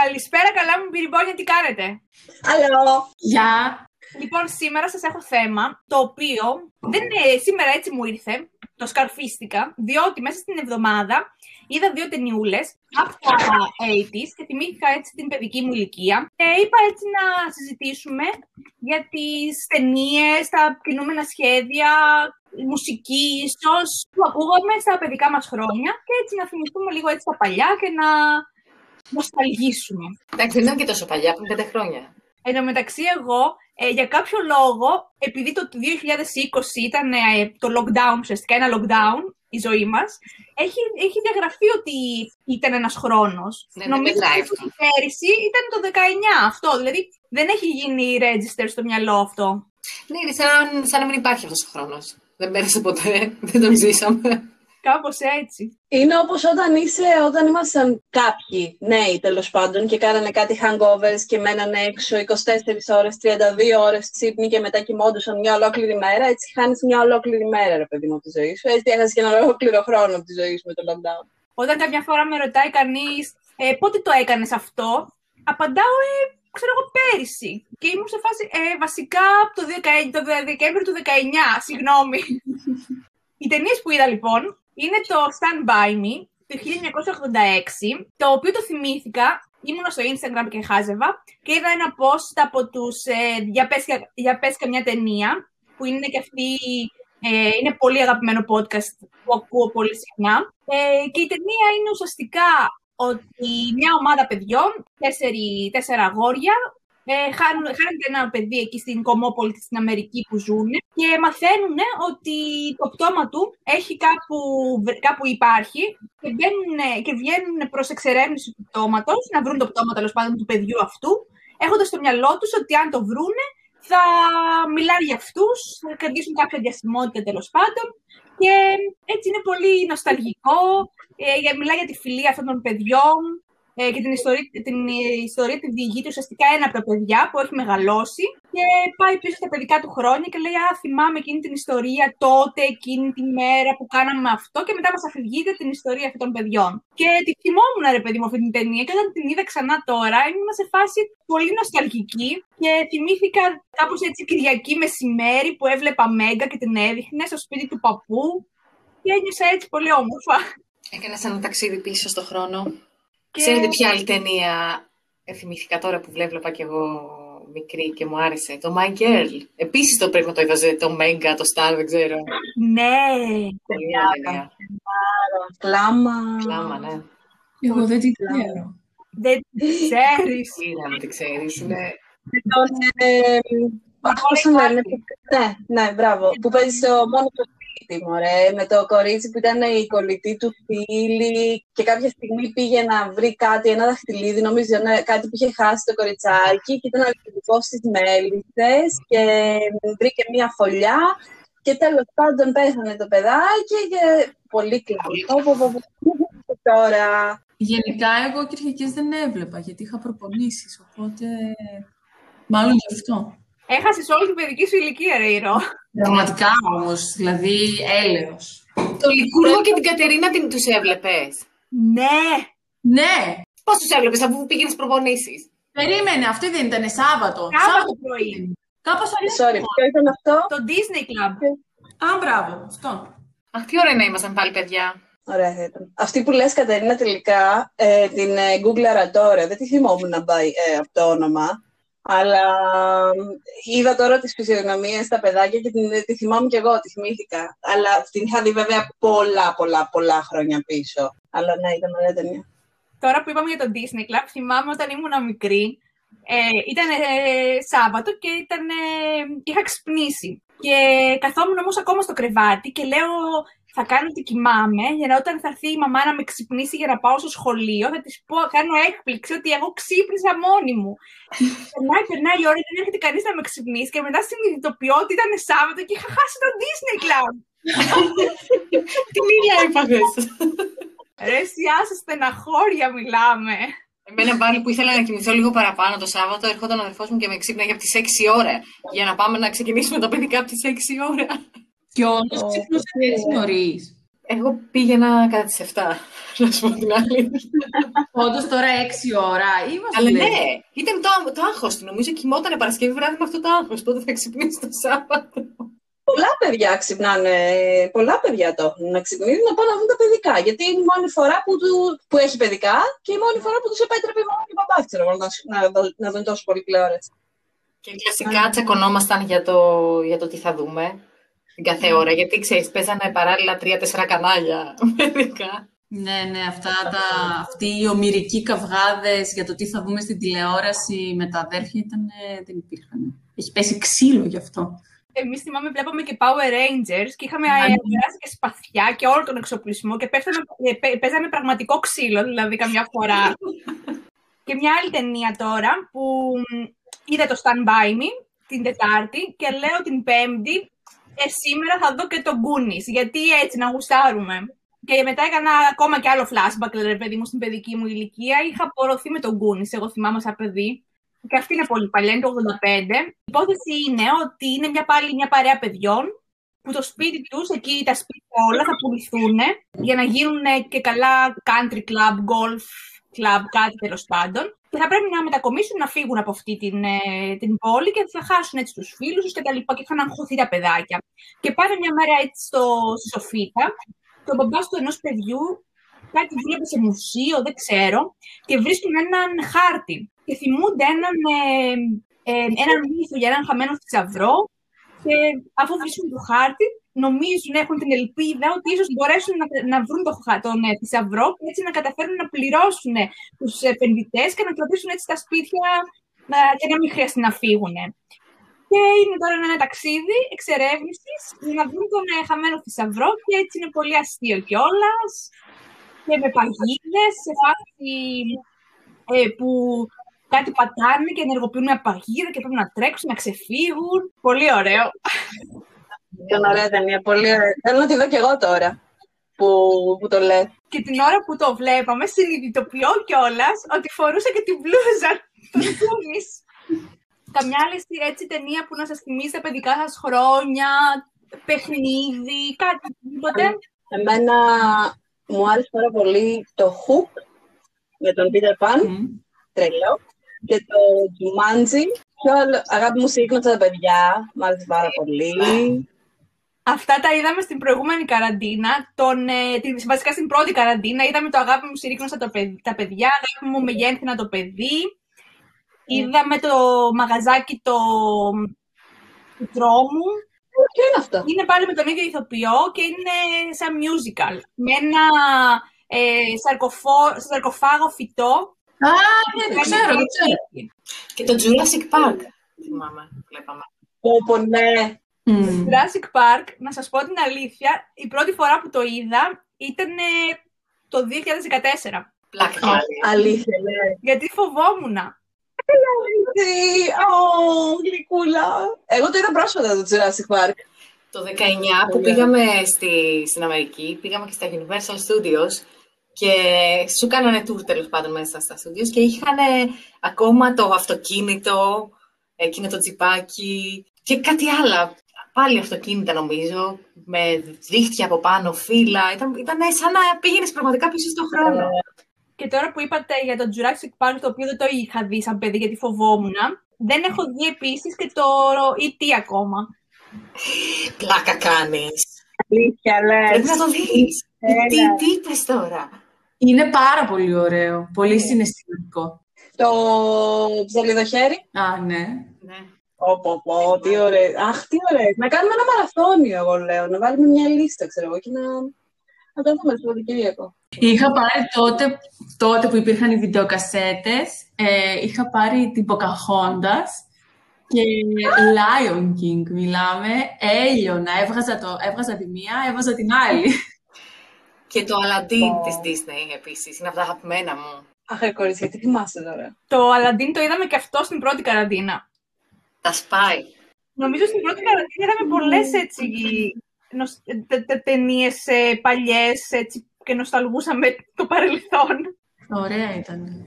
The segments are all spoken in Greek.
Καλησπέρα, καλά μου πυριμπόνια, τι κάνετε; Άλλο. Γεια. Λοιπόν, σήμερα σας έχω θέμα, το οποίο δεν είναι, σήμερα έτσι μου ήρθε, το σκαρφίστηκα, διότι μέσα στην εβδομάδα είδα δύο ταινιούλες από τα 80's και θυμήθηκα έτσι την παιδική μου ηλικία. Και είπα έτσι να συζητήσουμε για τις ταινίες, τα κινούμενα σχέδια, η μουσική ίσως που ακούγαμε στα παιδικά μας χρόνια και έτσι να θυμηθούμε λίγο έτσι τα παλιά και να νοσταλγήσουμε. Εντάξει, δεν ήταν και τόσο παλιά, πριν πέντε χρόνια. Εν τω μεταξύ, εγώ ε, για κάποιο λόγο, επειδή το 2020 ήταν ε, το lockdown, ουσιαστικά ένα lockdown, η ζωή μας, έχει, έχει διαγραφεί ότι ήταν ένας χρόνος. Ναι, δεν Νομίζω μετράει ότι αυτό. πέρυσι ήταν το 19 αυτό. Δηλαδή δεν έχει γίνει register στο μυαλό αυτό. Ναι, είναι σαν, σαν να μην υπάρχει αυτός ο χρόνος. Δεν πέρασε ποτέ, δεν τον ζήσαμε. Κάπως έτσι. Είναι όπως όταν είσαι, όταν ήμασταν κάποιοι νέοι τέλος πάντων και κάνανε κάτι hangovers και μένανε έξω 24 ώρες, 32 ώρες ξύπνοι και μετά κοιμόντουσαν μια ολόκληρη μέρα. Έτσι χάνεις μια ολόκληρη μέρα, ρε παιδί μου, από τη ζωή σου. Έτσι έχασες και ένα ολόκληρο χρόνο από τη ζωή σου με το lockdown. Όταν κάποια φορά με ρωτάει κανείς ε, πότε το έκανες αυτό, απαντάω, ε, ξέρω εγώ, πέρυσι. Και ήμουν σε φάση, ε, βασικά από το, 19 το Δεκέμβριο του 19, συγγνώμη. Οι ταινίες που είδα λοιπόν είναι το Stand By Me του 1986, το οποίο το θυμήθηκα, ήμουνα στο Instagram και χάζευα και είδα ένα post από τους ε, για, πες, για, για πες καμιά ταινία, που είναι και αυτή, ε, είναι πολύ αγαπημένο podcast που ακούω πολύ συχνά. Ε, και η ταινία είναι ουσιαστικά ότι μια ομάδα παιδιών, τέσσερι, τέσσερα αγόρια, ε, χάνουν, χάνεται ένα παιδί εκεί στην Κομόπολη στην Αμερική που ζουν και μαθαίνουν ότι το πτώμα του έχει κάπου, βρε- κάπου υπάρχει και, μπαίνουν, και βγαίνουν προς εξερεύνηση του πτώματος, να βρουν το πτώμα τέλος πάντων του παιδιού αυτού, έχοντας στο μυαλό τους ότι αν το βρούνε θα μιλάνε για αυτούς, θα κρατήσουν κάποια διασημότητα τέλος πάντων. Και έτσι είναι πολύ νοσταλγικό, ε, για- μιλάει για τη φιλία αυτών των παιδιών, ε, και την ιστορία, την ιστορία τη διηγείται ουσιαστικά ένα από τα παιδιά που έχει μεγαλώσει και πάει πίσω στα παιδικά του χρόνια και λέει Α, θυμάμαι εκείνη την ιστορία τότε, εκείνη τη μέρα που κάναμε αυτό και μετά μας αφηγείται την ιστορία αυτών των παιδιών. Και τη θυμόμουν ρε παιδί μου αυτή την ταινία και όταν την είδα ξανά τώρα ήμουν σε φάση πολύ νοσταλγική και θυμήθηκα κάπως έτσι Κυριακή μεσημέρι που έβλεπα Μέγκα και την έδειχνε στο σπίτι του παππού και ένιωσα έτσι πολύ όμορφα. Έκανα ένα ταξίδι πίσω στο χρόνο. Και- Ξέρετε ποια άλλη ταινία ε, θυμήθηκα τώρα που βλέπα κι εγώ μικρή και μου άρεσε. Το My Girl. Επίσης το πρέπει να το είδαζε, το Mega, το Star, δεν ξέρω. Ναι, Πολύ ωραία ταινία. Κλάμα. Κλάμα, ναι. Εγώ δεν την ξέρω. δεν ξέρεις. Είδα να τη ξέρεις. Ναι. Τον, ε, αχ, πώς τον λένε, που- ναι, ναι, μπράβο. Που παίζει στο μόνο το σπίτι, μωρέ, με το κορίτσι που ήταν η κολλητή του φίλη και κάποια στιγμή πήγε να βρει κάτι, ένα δαχτυλίδι, νομίζω, ναι, κάτι που είχε χάσει το κοριτσάκι και ήταν αληθινικός στις μέλισσες και βρήκε μία φωλιά και τέλος πάντων πέθανε το παιδάκι και πολύ κλαμπό. Και τώρα Γενικά, εγώ Κυριακές δεν έβλεπα, γιατί είχα προπονήσεις, οπότε... Μάλλον γι' αυτό. Έχασες όλη την παιδική σου ηλικία, ρε Ηρώ. Πραγματικά όμως, δηλαδή έλεος. Το Λικούργο και την Κατερίνα την τους έβλεπες; Ναι. Ναι! Πώς τους έβλεπες αφού πήγαινες προπονήσεις; Περίμενε, αυτή δεν ήταν Σάββατο. Σάββατο πρωί. Κάπως Sorry, αλλιώς. ποιο ήταν αυτό; Το Disney Club. Α, μπράβο, αυτό. Αχ, τι ωραία να ήμασταν πάλι, παιδιά. Ωραία θα ήταν. Αυτή που λες Κατερίνα τελικά, ε, την ε, Google τώρα, δεν τη θυμόμουν να πάει ε, από το όνομα, αλλά ε, είδα τώρα τις φυσιογνωμίες στα παιδάκια και την, τη θυμάμαι κι εγώ, τη θυμήθηκα. Αλλά την είχα δει βέβαια πολλά, πολλά, πολλά χρόνια πίσω. Αλλά ναι, ήταν ωραία ταινία. Τώρα που είπαμε για το Disney Club, θυμάμαι όταν ήμουν μικρή, ε, ήταν ε, Σάββατο και ήταν, ε, είχα ξυπνήσει. Και καθόμουν όμως ακόμα στο κρεβάτι και λέω θα κάνω ότι κοιμάμαι για να όταν θα έρθει η μαμά να με ξυπνήσει για να πάω στο σχολείο θα της πω, κάνω έκπληξη ότι εγώ ξύπνησα μόνη μου. περνάει, περνάει η ώρα, δεν έρχεται κανείς να με ξυπνήσει και μετά συνειδητοποιώ ότι ήταν Σάββατο και είχα χάσει το Disney Club. Την ίδια έπαθες. Ρε, σιά σας στεναχώρια μιλάμε. Εμένα πάλι που ήθελα να κοιμηθώ λίγο παραπάνω το Σάββατο, έρχονταν ο αδερφός μου και με ξύπναγε από τις 6 ώρα για να πάμε να ξεκινήσουμε τα παιδικά από τις 6 ώρα. Και όντως Ω, ξύπνησε τι έτσι ωραία. νωρίς. Εγώ πήγαινα κατά τις 7, να σου πω την αλήθεια. Όντως τώρα 6 ώρα ή μας Αλλά λες; ναι, ήταν το, το άγχος του. Νομίζω κοιμόταν Παρασκευή βράδυ με αυτό το άγχος. Πότε θα ξυπνήσει το Σάββατο. Πολλά παιδιά ξυπνάνε, πολλά παιδιά το έχουν να ξυπνήσουν να πάνε να δουν τα παιδικά. Γιατί είναι η μόνη φορά που, του, που έχει παιδικά και η μόνη φορά που τους επέτρεπε μόνο και παπά, ξέρω εγώ, να, να, δω- να δουν τόσο πολύ τηλεόραση. Και κλασικά τσακωνόμασταν για το, για το τι θα δούμε την κάθε ώρα. Γιατί ξέρεις, παίζανε παράλληλα τρία-τέσσερα κανάλια παιδικά. Ναι, ναι, αυτά τα, αυτοί οι ομυρικοί καυγάδες για το τι θα δούμε στην τηλεόραση με τα αδέρφια ήταν, ε, δεν υπήρχαν. Έχει πέσει ξύλο γι' αυτό. Εμείς θυμάμαι βλέπαμε και Power Rangers και είχαμε Ναι. αγοράσει και σπαθιά και όλο τον εξοπλισμό και πέφταμε, ε, πέ- παίζαμε πραγματικό ξύλο, δηλαδή καμιά φορά. και μια άλλη ταινία τώρα που μ, είδα το Stand By Me την Τετάρτη και λέω την Πέμπτη ε, σήμερα θα δω και το Goonies, γιατί έτσι να γουστάρουμε. Και μετά έκανα ακόμα και άλλο flashback, ρε παιδί μου, στην παιδική μου ηλικία. Είχα απορροθεί με τον Goonies, εγώ θυμάμαι σαν παιδί. Και αυτή είναι πολύ παλιά, είναι το 85. Η υπόθεση είναι ότι είναι μια πάλι μια παρέα παιδιών που το σπίτι τους, εκεί τα σπίτια όλα θα πουληθούν για να γίνουν και καλά country club, golf club, κάτι τέλος πάντων. Και θα πρέπει να μετακομίσουν, να φύγουν από αυτή την, ε, την πόλη και θα χάσουν έτσι τους φίλους τους και τα λοιπά και είχαν αγχωθεί τα παιδάκια. Και πάνε μια μέρα έτσι στο, στη Σοφίτα, το μπαμπάς του ενός παιδιού κάτι δούλευε σε μουσείο, δεν ξέρω, και βρίσκουν έναν χάρτη. Και θυμούνται έναν, ε, ε, έναν μύθο για έναν χαμένο θησαυρό και αφού βρίσκουν το χάρτη, νομίζουν, έχουν την ελπίδα ότι ίσως μπορέσουν να, να βρουν το, χα- τον ε, θησαυρό και έτσι να καταφέρουν να πληρώσουν τους επενδυτές και να κρατήσουν έτσι τα σπίτια να, και να μην χρειαστεί να φύγουν. Και είναι τώρα ένα ταξίδι εξερεύνησης για να βρουν τον ε, χαμένο θησαυρό και έτσι είναι πολύ αστείο κιόλας. Και με παγίδες σε φάση ε, που κάτι πατάνε και ενεργοποιούν μια παγίδα και πρέπει να τρέξουν, να ξεφύγουν. Πολύ ωραίο. Ήταν ωραία ταινία, πολύ ωραία. Θέλω να τη δω κι εγώ τώρα που, που το λες. Και την ώρα που το βλέπαμε, συνειδητοποιώ κιόλας ότι φορούσα και την μπλούζα του Goonies. Καμιά άλλη έτσι ταινία που να σας θυμίσει τα παιδικά σας χρόνια, παιχνίδι, κάτι τίποτε. Εμένα μου άρεσε πάρα πολύ το Hook με τον Peter Pan, Μμ. τρελό, και το Jumanji. Πιο άλλο, αγάπη μου σήκωνα τα παιδιά, μου άρεσε πάρα πολύ. Αυτά τα είδαμε στην προηγούμενη καραντίνα. Τον, ε, την, βασικά στην πρώτη καραντίνα είδαμε το αγάπη μου συρρήκνωσα το παιδ- τα παιδιά, αγάπη μου μεγένθηνα το παιδί. Είδαμε το μαγαζάκι το, του τρόμου. Ποιο είναι αυτό; Είναι πάλι με τον ίδιο ηθοποιό και είναι σαν musical. Με ένα ε, σαρκοφό, σαρκοφάγο φυτό. Α, ναι, το ξέρω, το ξέρω. Και το Jurassic Park. Θυμάμαι, βλέπαμε. Πω, ναι. Μμ. Jurassic Park, να σας πω την αλήθεια, η πρώτη φορά που το είδα ήταν ε, το 2014. Πλάκα και άλλη. Αλήθεια, ναι. Γιατί φοβόμουν. Τι, Ω, γλυκούλα. Εγώ το είδα πρόσφατα το Jurassic Park. Το 19 που πήγαμε στη, στην Αμερική, πήγαμε και στα Universal Studios και σου κάνανε tour τέλος πάντων μέσα στα studios και είχαν ακόμα το αυτοκίνητο, εκείνο το τσιπάκι και κάτι άλλο. Πάλι αυτοκίνητα νομίζω, με δίχτυα από πάνω, φύλλα. Ήταν, ήταν σαν να πήγαινες πραγματικά πίσω στον χρόνο. Και τώρα που είπατε για το Jurassic Park, το οποίο δεν το είχα δει σαν παιδί γιατί φοβόμουν, δεν έχω δει επίσης και το E.T. ακόμα. Πλάκα κάνεις. Αλήθεια, Πρέπει λες. να το δεις. Έλα. Τι, τι είπες τώρα; Είναι πάρα πολύ ωραίο. Πολύ συναισθηματικό. Το ψαλιδοχέρι. Α, ναι. Ναι. Πω, πω, πω, τι ωραία. Αχ, τι ωραία. Να κάνουμε ένα μαραθώνιο, εγώ λέω. Να βάλουμε μια λίστα, ξέρω εγώ, και να, να το δούμε στο Σαββατοκύριακο. Είχα πάρει τότε, τότε που υπήρχαν οι βιντεοκασέτες, ε, είχα πάρει την Pocahontas και Lion King μιλάμε, έλειωνα, έβγαζα, το, έβγαζα τη μία, έβγαζα την άλλη. Και το Aladdin Ω. της Disney επίσης. Είναι από τα αγαπημένα μου. Αχ, ρε κορίτσια, τι θυμάσαι τώρα. Το Aladdin το είδαμε και αυτό στην πρώτη καραντίνα. Τα σπάει. Νομίζω στην πρώτη καραντίνα είδαμε πολλές έτσι νοσ- τε- τε- ταινίες ε, παλιές έτσι, και νοσταλγούσαμε το παρελθόν. Ωραία ήταν.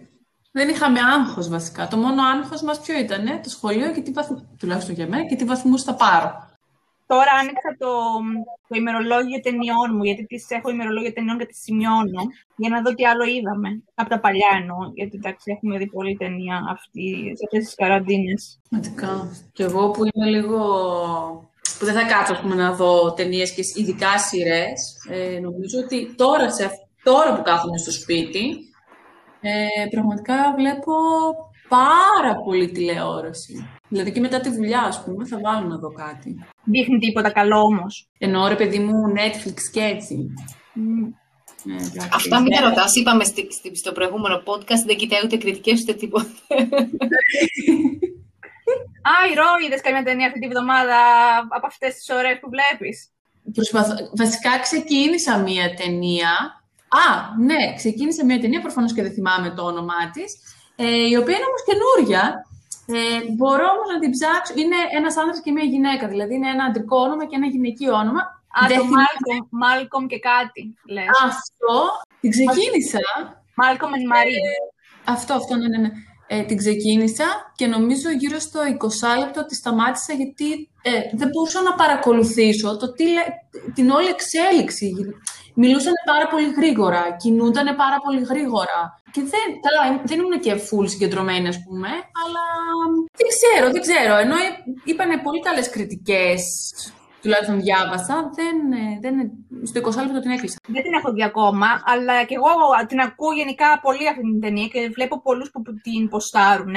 Δεν είχαμε άγχος βασικά. Το μόνο άγχος μας ποιο ήταν, το σχολείο και τι βαθμού, τουλάχιστον για μένα, και τι βαθμούς θα πάρω. Τώρα άνοιξα το, το ημερολόγιο ταινιών μου, γιατί τις έχω ημερολόγιο ταινιών και τις σημειώνω, για να δω τι άλλο είδαμε. Από τα παλιά εννοώ, γιατί εντάξει έχουμε δει πολλή ταινία αυτή, σε αυτές τις καραντίνες. Πραγματικά. Και εγώ που είμαι λίγο... που δεν θα κάτσω ας πούμε, να δω ταινίες και ειδικά σειρές. Ε, νομίζω ότι τώρα, σε, τώρα που κάθομαι στο σπίτι, ε, πραγματικά βλέπω πάρα πολύ τηλεόραση. Δηλαδή και μετά τη δουλειά, ας πούμε, θα βάλω να δω κάτι. Δείχνει τίποτα καλό όμως. Εννοώ ρε παιδί μου Netflix και έτσι. Mm. Ε, Αυτά μην τα ρωτάς. Είπαμε στη, στη, στο προηγούμενο podcast, δεν κοιτάει ούτε κριτικέ ούτε τίποτα. Α, η Ρο, είδε καμιά ταινία αυτή τη βδομάδα από αυτές τις ώρε που βλέπεις. Προσπαθώ... Βασικά ξεκίνησα μία ταινία. Α, ναι, ξεκίνησα μία ταινία, προφανώς και δεν θυμάμαι το όνομά της, ε, η οποία είναι όμως καινούρια ε, μπορώ όμως να την ψάξω. Είναι ένας άντρα και μια γυναίκα. Δηλαδή είναι ένα αντρικό όνομα και ένα γυναικείο όνομα. Α, το Μάλκομ, Μάλκομ και κάτι, λες. Αυτό. Την ξεκίνησα. Μάλκομ and Marie. Ε, αυτό, αυτό, ναι, ναι. ναι. Ε, την ξεκίνησα και νομίζω γύρω στο 20 λεπτό τη σταμάτησα γιατί ε, δεν μπορούσα να παρακολουθήσω το τι, την όλη εξέλιξη. Μιλούσαν πάρα πολύ γρήγορα, κινούνταν πάρα πολύ γρήγορα. Και δεν, καλά, δεν ήμουν και full συγκεντρωμένη, ας πούμε, αλλά δεν ξέρω, δεν ξέρω. Ενώ είπαν πολύ καλές κριτικές τουλάχιστον διάβασα, δεν, δεν, στο 20 λεπτό την έκλεισα. Δεν την έχω δει ακόμα, αλλά και εγώ την ακούω γενικά πολύ αυτή την ταινία και βλέπω πολλούς που την ποστάρουν.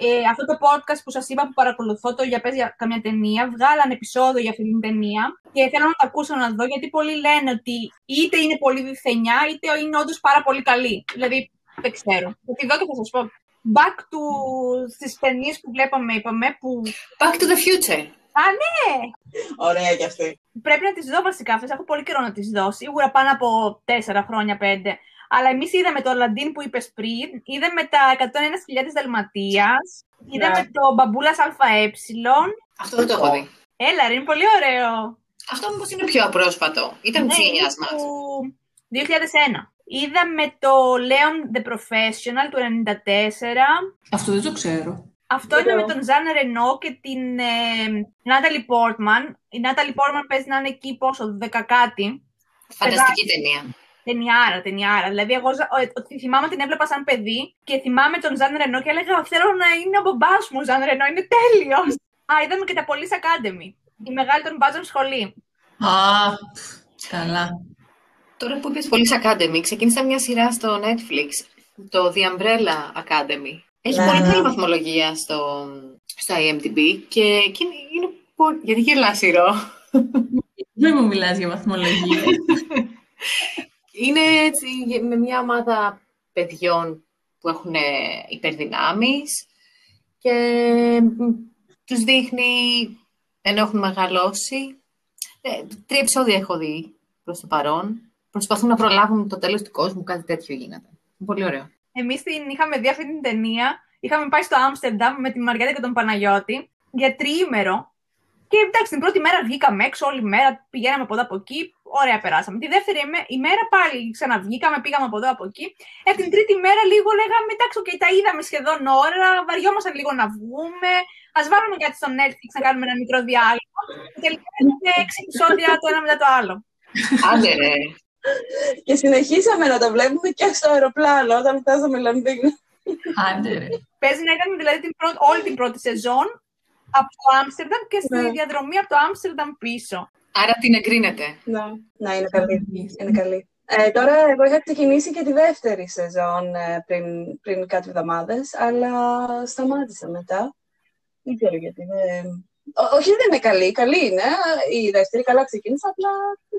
Ε, αυτό το podcast που σας είπα που παρακολουθώ, το για πες για καμιά ταινία, βγάλαν επεισόδιο για αυτή την ταινία και θέλω να το ακούσω να δω, γιατί πολλοί λένε ότι είτε είναι πολύ διθενιά, είτε είναι όντως πάρα πολύ καλή. Δηλαδή, δεν ξέρω. Θα τη δω και θα σας πω. Back to στις ταινίες που βλέπαμε, είπαμε, που... Back to the future. Α, ναι! Ωραία κι αυτή. Πρέπει να τις δω βασικά αυτές. Έχω πολύ καιρό να τις δω. Σίγουρα πάνω από τέσσερα χρόνια, πέντε. Αλλά εμείς είδαμε το Αλαντίν που είπες πριν, είδαμε τα 101.000 Δαλματίας, είδαμε το Μπαμπούλας ΑΕ. Αυτό δεν το έχω δει. Έλα, είναι πολύ ωραίο. Αυτό μήπως είναι πιο απρόσπατο. Ήταν ναι, τσίνια μα. 2001. Είδαμε το Leon The Professional του 1994. Αυτό δεν το ξέρω. Αυτό είναι με τον Ζαν Ρενό και την ε, Νάταλι Πόρτμαν. Η Νάταλι Πόρτμαν παίζει να είναι εκεί πόσο, 10 κάτι. Φανταστική ταινία. Ταινιάρα, ταινιάρα. Δηλαδή, εγώ ότι θυμάμαι την έβλεπα σαν παιδί και θυμάμαι τον Ζαν Ρενό και έλεγα Θέλω να είναι ο μπαμπάς μου, Ζαν Ρενό, είναι τέλειος. Α, είδαμε και τα Police Academy. Η μεγάλη των μπάζων σχολή. Α, καλά. Τώρα που είπες Police Academy, ξεκίνησα μια σειρά στο Netflix, το The Umbrella Academy. Έχει πολύ καλή βαθμολογία στο, στο IMDb και, και είναι, είναι πολύ... Γιατί γελάς, Ρο. Δεν μου μιλάς για βαθμολογία. Είναι έτσι με μια ομάδα παιδιών που έχουν υπερδυνάμεις και τους δείχνει ενώ έχουν μεγαλώσει. Ε, τρία επεισόδια έχω δει προς το παρόν. Προσπαθούν να προλάβουν το τέλος του κόσμου, κάτι τέτοιο γίνεται. Πολύ ωραίο. Εμείς την είχαμε δει αυτή την ταινία. Είχαμε πάει στο Άμστερνταμ με τη Μαριέτα και τον Παναγιώτη για τριήμερο και εντάξει, την πρώτη μέρα βγήκαμε έξω όλη μέρα, πηγαίναμε από εδώ από εκεί, ωραία περάσαμε. Τη δεύτερη ημέρα πάλι ξαναβγήκαμε, πήγαμε από εδώ από εκεί. Ε, την τρίτη μέρα λίγο λέγαμε, εντάξει, okay, τα είδαμε σχεδόν ώρα, βαριόμασταν λίγο να βγούμε. Α βάλουμε κάτι στο Netflix να κάνουμε ένα μικρό διάλειμμα. Και τελικά είναι έξι επεισόδια το ένα μετά το άλλο. Άντε, ρε. Και συνεχίσαμε να το βλέπουμε και στο αεροπλάνο όταν φτάσαμε Λονδίνο. Άντε, ρε. Παίζει να ήταν δηλαδή την πρώτη, όλη την πρώτη σεζόν από το Άμστερνταμ και στη ναι. διαδρομή από το Άμστερνταμ πίσω. Άρα την εγκρίνεται. Ναι, ναι είναι καλή. είναι καλή. Ε, τώρα, εγώ είχα ξεκινήσει και τη δεύτερη σεζόν ε, πριν, πριν κάτι εβδομάδες, αλλά σταμάτησα μετά. Δεν ξέρω γιατί. Όχι, δεν είναι καλή. Καλή είναι. Η δεύτερη καλά ξεκίνησε, απλά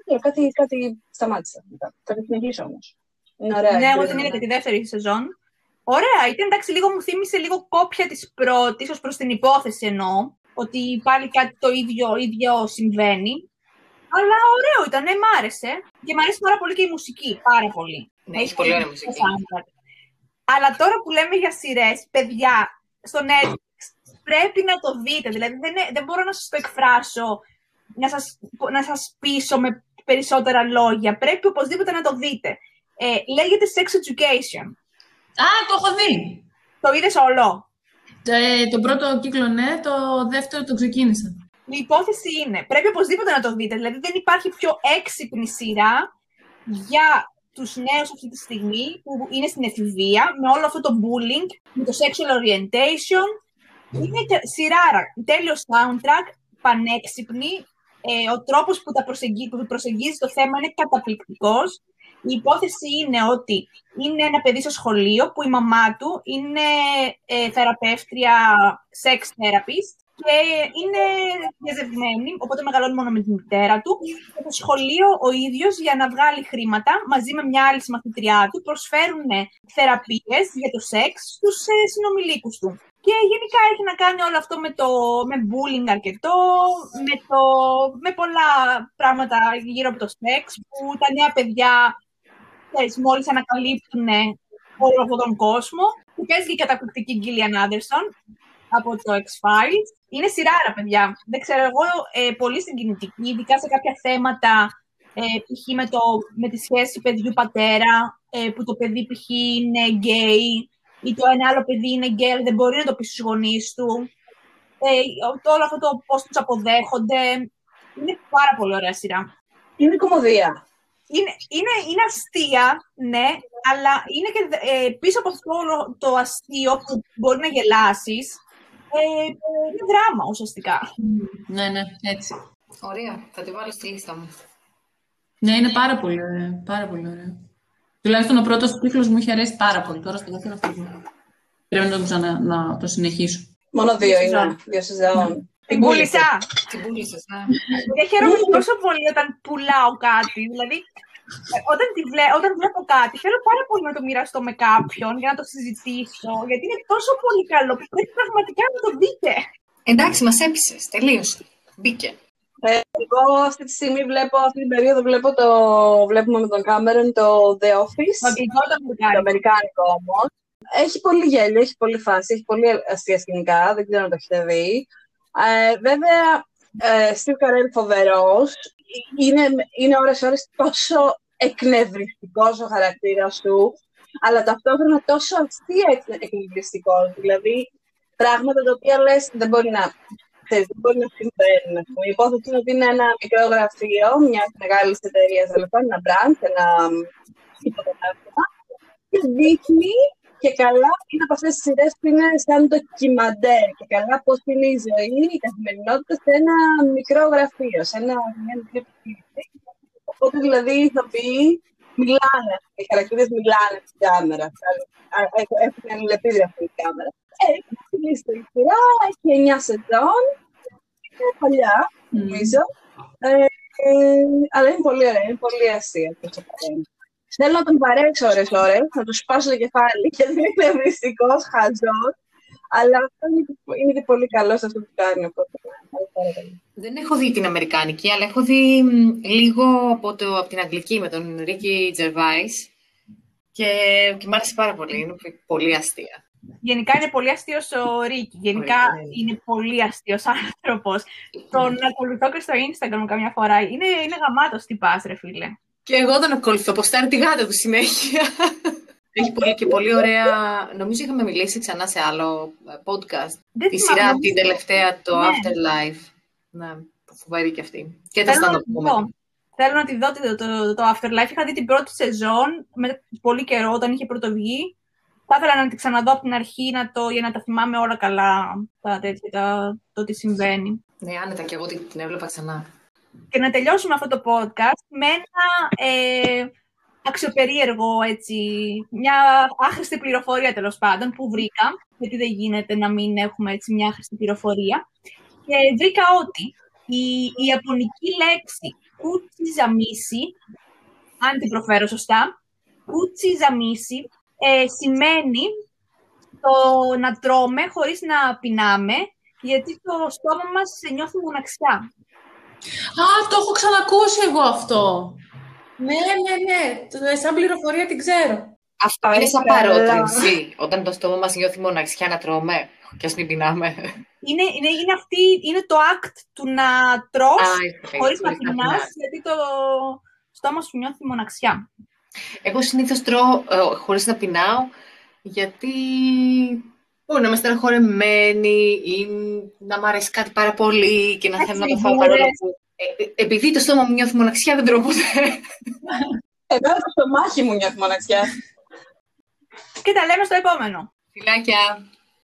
ξέρω, κάτι, κάτι σταμάτησα μετά. Θα τη συνεχίσω όμως. Ναι, εγώ την είδα και τη δεύτερη σεζόν. Ωραία, ήταν εντάξει, λίγο μου θύμισε λίγο κόπια της πρώτης, ως προς την υπόθεση εννοώ, ότι πάλι κάτι το ίδιο, ίδιο συμβαίνει. Αλλά ωραίο ήταν, ναι, μ' άρεσε. Και μ' αρέσει πάρα πολύ και η μουσική, πάρα πολύ. Ναι, έχει πολύ ωραία μουσική. Αλλά τώρα που λέμε για σειρές, παιδιά, στο Netflix πρέπει να το δείτε. Δηλαδή δεν, δεν μπορώ να σας το εκφράσω, να σας, να σας πείσω με περισσότερα λόγια. Πρέπει οπωσδήποτε να το δείτε. Ε, λέγεται Sex Education. Α, το έχω δει. Το είδες όλο; Ε, το πρώτο κύκλο ναι, το δεύτερο το ξεκίνησα. Η υπόθεση είναι, πρέπει οπωσδήποτε να το δείτε, δηλαδή δεν υπάρχει πιο έξυπνη σειρά για τους νέους αυτή τη στιγμή που είναι στην εφηβεία, με όλο αυτό το bullying, με το sexual orientation. Είναι σειράρα, τέλειος soundtrack, πανέξυπνη, ε, ο τρόπος που, τα προσεγγί, που προσεγγίζει το θέμα είναι καταπληκτικός. Η υπόθεση είναι ότι είναι ένα παιδί στο σχολείο που η μαμά του είναι ε, θεραπεύτρια sex therapist και είναι διαζευμένη, οπότε μεγαλώνει μόνο με τη μητέρα του. Και το σχολείο ο ίδιος για να βγάλει χρήματα μαζί με μια άλλη συμμαθητριά του προσφέρουν θεραπείες για το σεξ στους ε, συνομιλίκους του. Και γενικά έχει να κάνει όλο αυτό με, το, με bullying αρκετό, με, το, με πολλά πράγματα γύρω από το σεξ, που τα νέα παιδιά ξέρεις, μόλις ανακαλύπτουν όλο αυτόν τον κόσμο. Που παίζει και η καταπληκτική Γκίλιαν Άντερσον από το X-Files. Είναι σειράρα, παιδιά. Δεν ξέρω, εγώ ε, πολύ συγκινητική, ειδικά σε κάποια θέματα, ε, π.χ. Με, το, με τη σχέση παιδιού-πατέρα, ε, που το παιδί π.χ. είναι γκέι, ή το ένα άλλο παιδί είναι γκέι, δεν μπορεί να το πει στους γονείς του. Ε, το, όλο αυτό το πώς τους αποδέχονται. Είναι πάρα πολύ ωραία σειρά. Είναι κομμωδία. Είναι, είναι, είναι αστεία, ναι, αλλά είναι και ε, πίσω από αυτό το αστείο που μπορεί να γελάσεις, ε, είναι δράμα ουσιαστικά. Ναι, ναι, έτσι. Ωραία, θα τη βάλω στη λίστα μου. Ναι, είναι πάρα πολύ ωραία. Πάρα πολύ ωραία. Τουλάχιστον ο πρώτος κύκλος μου είχε αρέσει πάρα πολύ. Τώρα στο δεύτερο αυτό. Πρέπει να το, ξανα, να το συνεχίσω. Μόνο δύο είναι. Δύο σεζόν. Την πούλησα. Την πούλησες, ναι. Και χαίρομαι τόσο πολύ όταν πουλάω κάτι. Δηλαδή, όταν, τη βλέ, όταν βλέπω κάτι, θέλω πάρα πολύ να το μοιραστώ με κάποιον για να το συζητήσω. Γιατί είναι τόσο πολύ καλό που πρέπει πραγματικά να το δείτε. Εντάξει, μας έπεισες. Τελείωσε. Μπήκε. Ε, εγώ αυτή τη στιγμή βλέπω, αυτή την περίοδο βλέπω το, βλέπουμε με τον Κάμερον το The Office. Το αγγλικό το αμερικάνικο. Το αμερικάνικο όμως. Έχει πολύ γέλιο, έχει πολύ φάση, έχει πολύ αστεία σκηνικά, δεν ξέρω αν το έχετε δει. Ε, βέβαια, ε, Steve Carell φοβερός. Είναι, είναι ώρες-ώρες τόσο εκνευριστικός ο χαρακτήρας του, αλλά ταυτόχρονα τόσο αστεία εκνευριστικός. Δηλαδή, πράγματα τα οποία λες δεν μπορεί να, ξέρεις, δεν μπορεί να συμβαίνουν. Η υπόθεση είναι ότι είναι ένα μικρό γραφείο μια μεγάλη εταιρεία, δηλαδή ένα brand, ένα υποκατάστημα, και δείχνει και καλά είναι από αυτέ τι σειρέ που είναι σαν το κυμαντέρ και καλά πώ είναι η ζωή, η καθημερινότητα σε ένα μικρό γραφείο, σε ένα, μια μικρή επιχείρηση. Οπότε δηλαδή οι ηθοποιοί μιλάνε, οι χαρακτήρες μιλάνε στην κάμερα. Έχουν αλληλεπίδραση αυτή η κάμερα. Ε, έχει ξεκινήσει η σειρά, έχει 9 σεζόν. Είναι παλιά, νομίζω. Ε, ε, αλλά είναι πολύ ωραία, είναι πολύ αστεία. Θέλω να τον παρέξω ώρες ώρες, να του σπάσω το κεφάλι γιατί είναι μυστικό, χαζός. Αλλά αυτό είναι και πολύ καλό σε αυτό που κάνει. Οπότε, δεν έχω δει την Αμερικάνικη, αλλά έχω δει λίγο από, το, από την Αγγλική με τον Ρίκη Τζερβάης και, και μ' άρεσε πάρα πολύ. Είναι πολύ αστεία. Γενικά είναι πολύ αστείος ο Ρίκη. Γενικά είναι πολύ αστείος άνθρωπος. Τον ακολουθώ και στο Instagram καμιά φορά. Είναι, είναι γαμάτος τι πα, ρε φίλε. Και εγώ τον ακολουθώ, ποστάρει τη γάτα του συνέχεια. Έχει πολύ και πολύ ωραία. Νομίζω είχαμε μιλήσει ξανά σε άλλο ε, podcast. Δεν τη θυμάμαι, σειρά, νομίζω. την τελευταία, το Ναι. Afterlife. Ναι, φοβερή και αυτή. Και τα Θέλω να stand-up τη comedy. δω. Θέλω να τη δω το, το, το Afterlife. Είχα δει την πρώτη σεζόν με πολύ καιρό όταν είχε πρωτοβγεί. Θα ήθελα να την ξαναδώ από την αρχή να το, για να τα θυμάμαι όλα καλά τα τέτοια, τα, το τι συμβαίνει. Ναι, άνετα και εγώ την, την έβλεπα ξανά. Και να τελειώσουμε αυτό το podcast με ένα ε, αξιοπερίεργο, έτσι, μια άχρηστη πληροφορία τέλος πάντων που βρήκα, γιατί δεν γίνεται να μην έχουμε έτσι μια άχρηστη πληροφορία. Και βρήκα ότι η, η ιαπωνική λέξη κουτσιζαμίση, αν την προφέρω σωστά, κουτσιζαμίση, ε, σημαίνει το να τρώμε χωρίς να πεινάμε, γιατί το στόμα μας νιώθει μοναξιά. Α, το έχω ξανακούσει εγώ αυτό. Ναι, ναι, ναι. Το- Σαν πληροφορία την ξέρω. Αυτό Α, είναι σαν καλά. παρότρινση. Όταν το στόμα μας νιώθει μοναξιά να τρώμε και ας μην πεινάμε. είναι, είναι, είναι, αυτή, είναι το act του να τρως Α, ήρθε, χωρίς να χωρίς να πεινάς, πεινάς. γιατί το στόμα σου νιώθει μοναξιά. Εγώ συνήθως τρώω ε, χωρίς να πεινάω, γιατί Μπορεί να είμαι στεναχωρεμένη ή να μ' αρέσει κάτι πάρα πολύ και να Έτσι, θέλω να το φάω μπορείς. παρόλο που... Ε, ε, επειδή το στόμα μου νιώθει μοναξιά, δεν τρώω ποτέ. Εμένα το στομάχι μου νιώθει μοναξιά. Και τα λέμε στο επόμενο. Φιλάκια!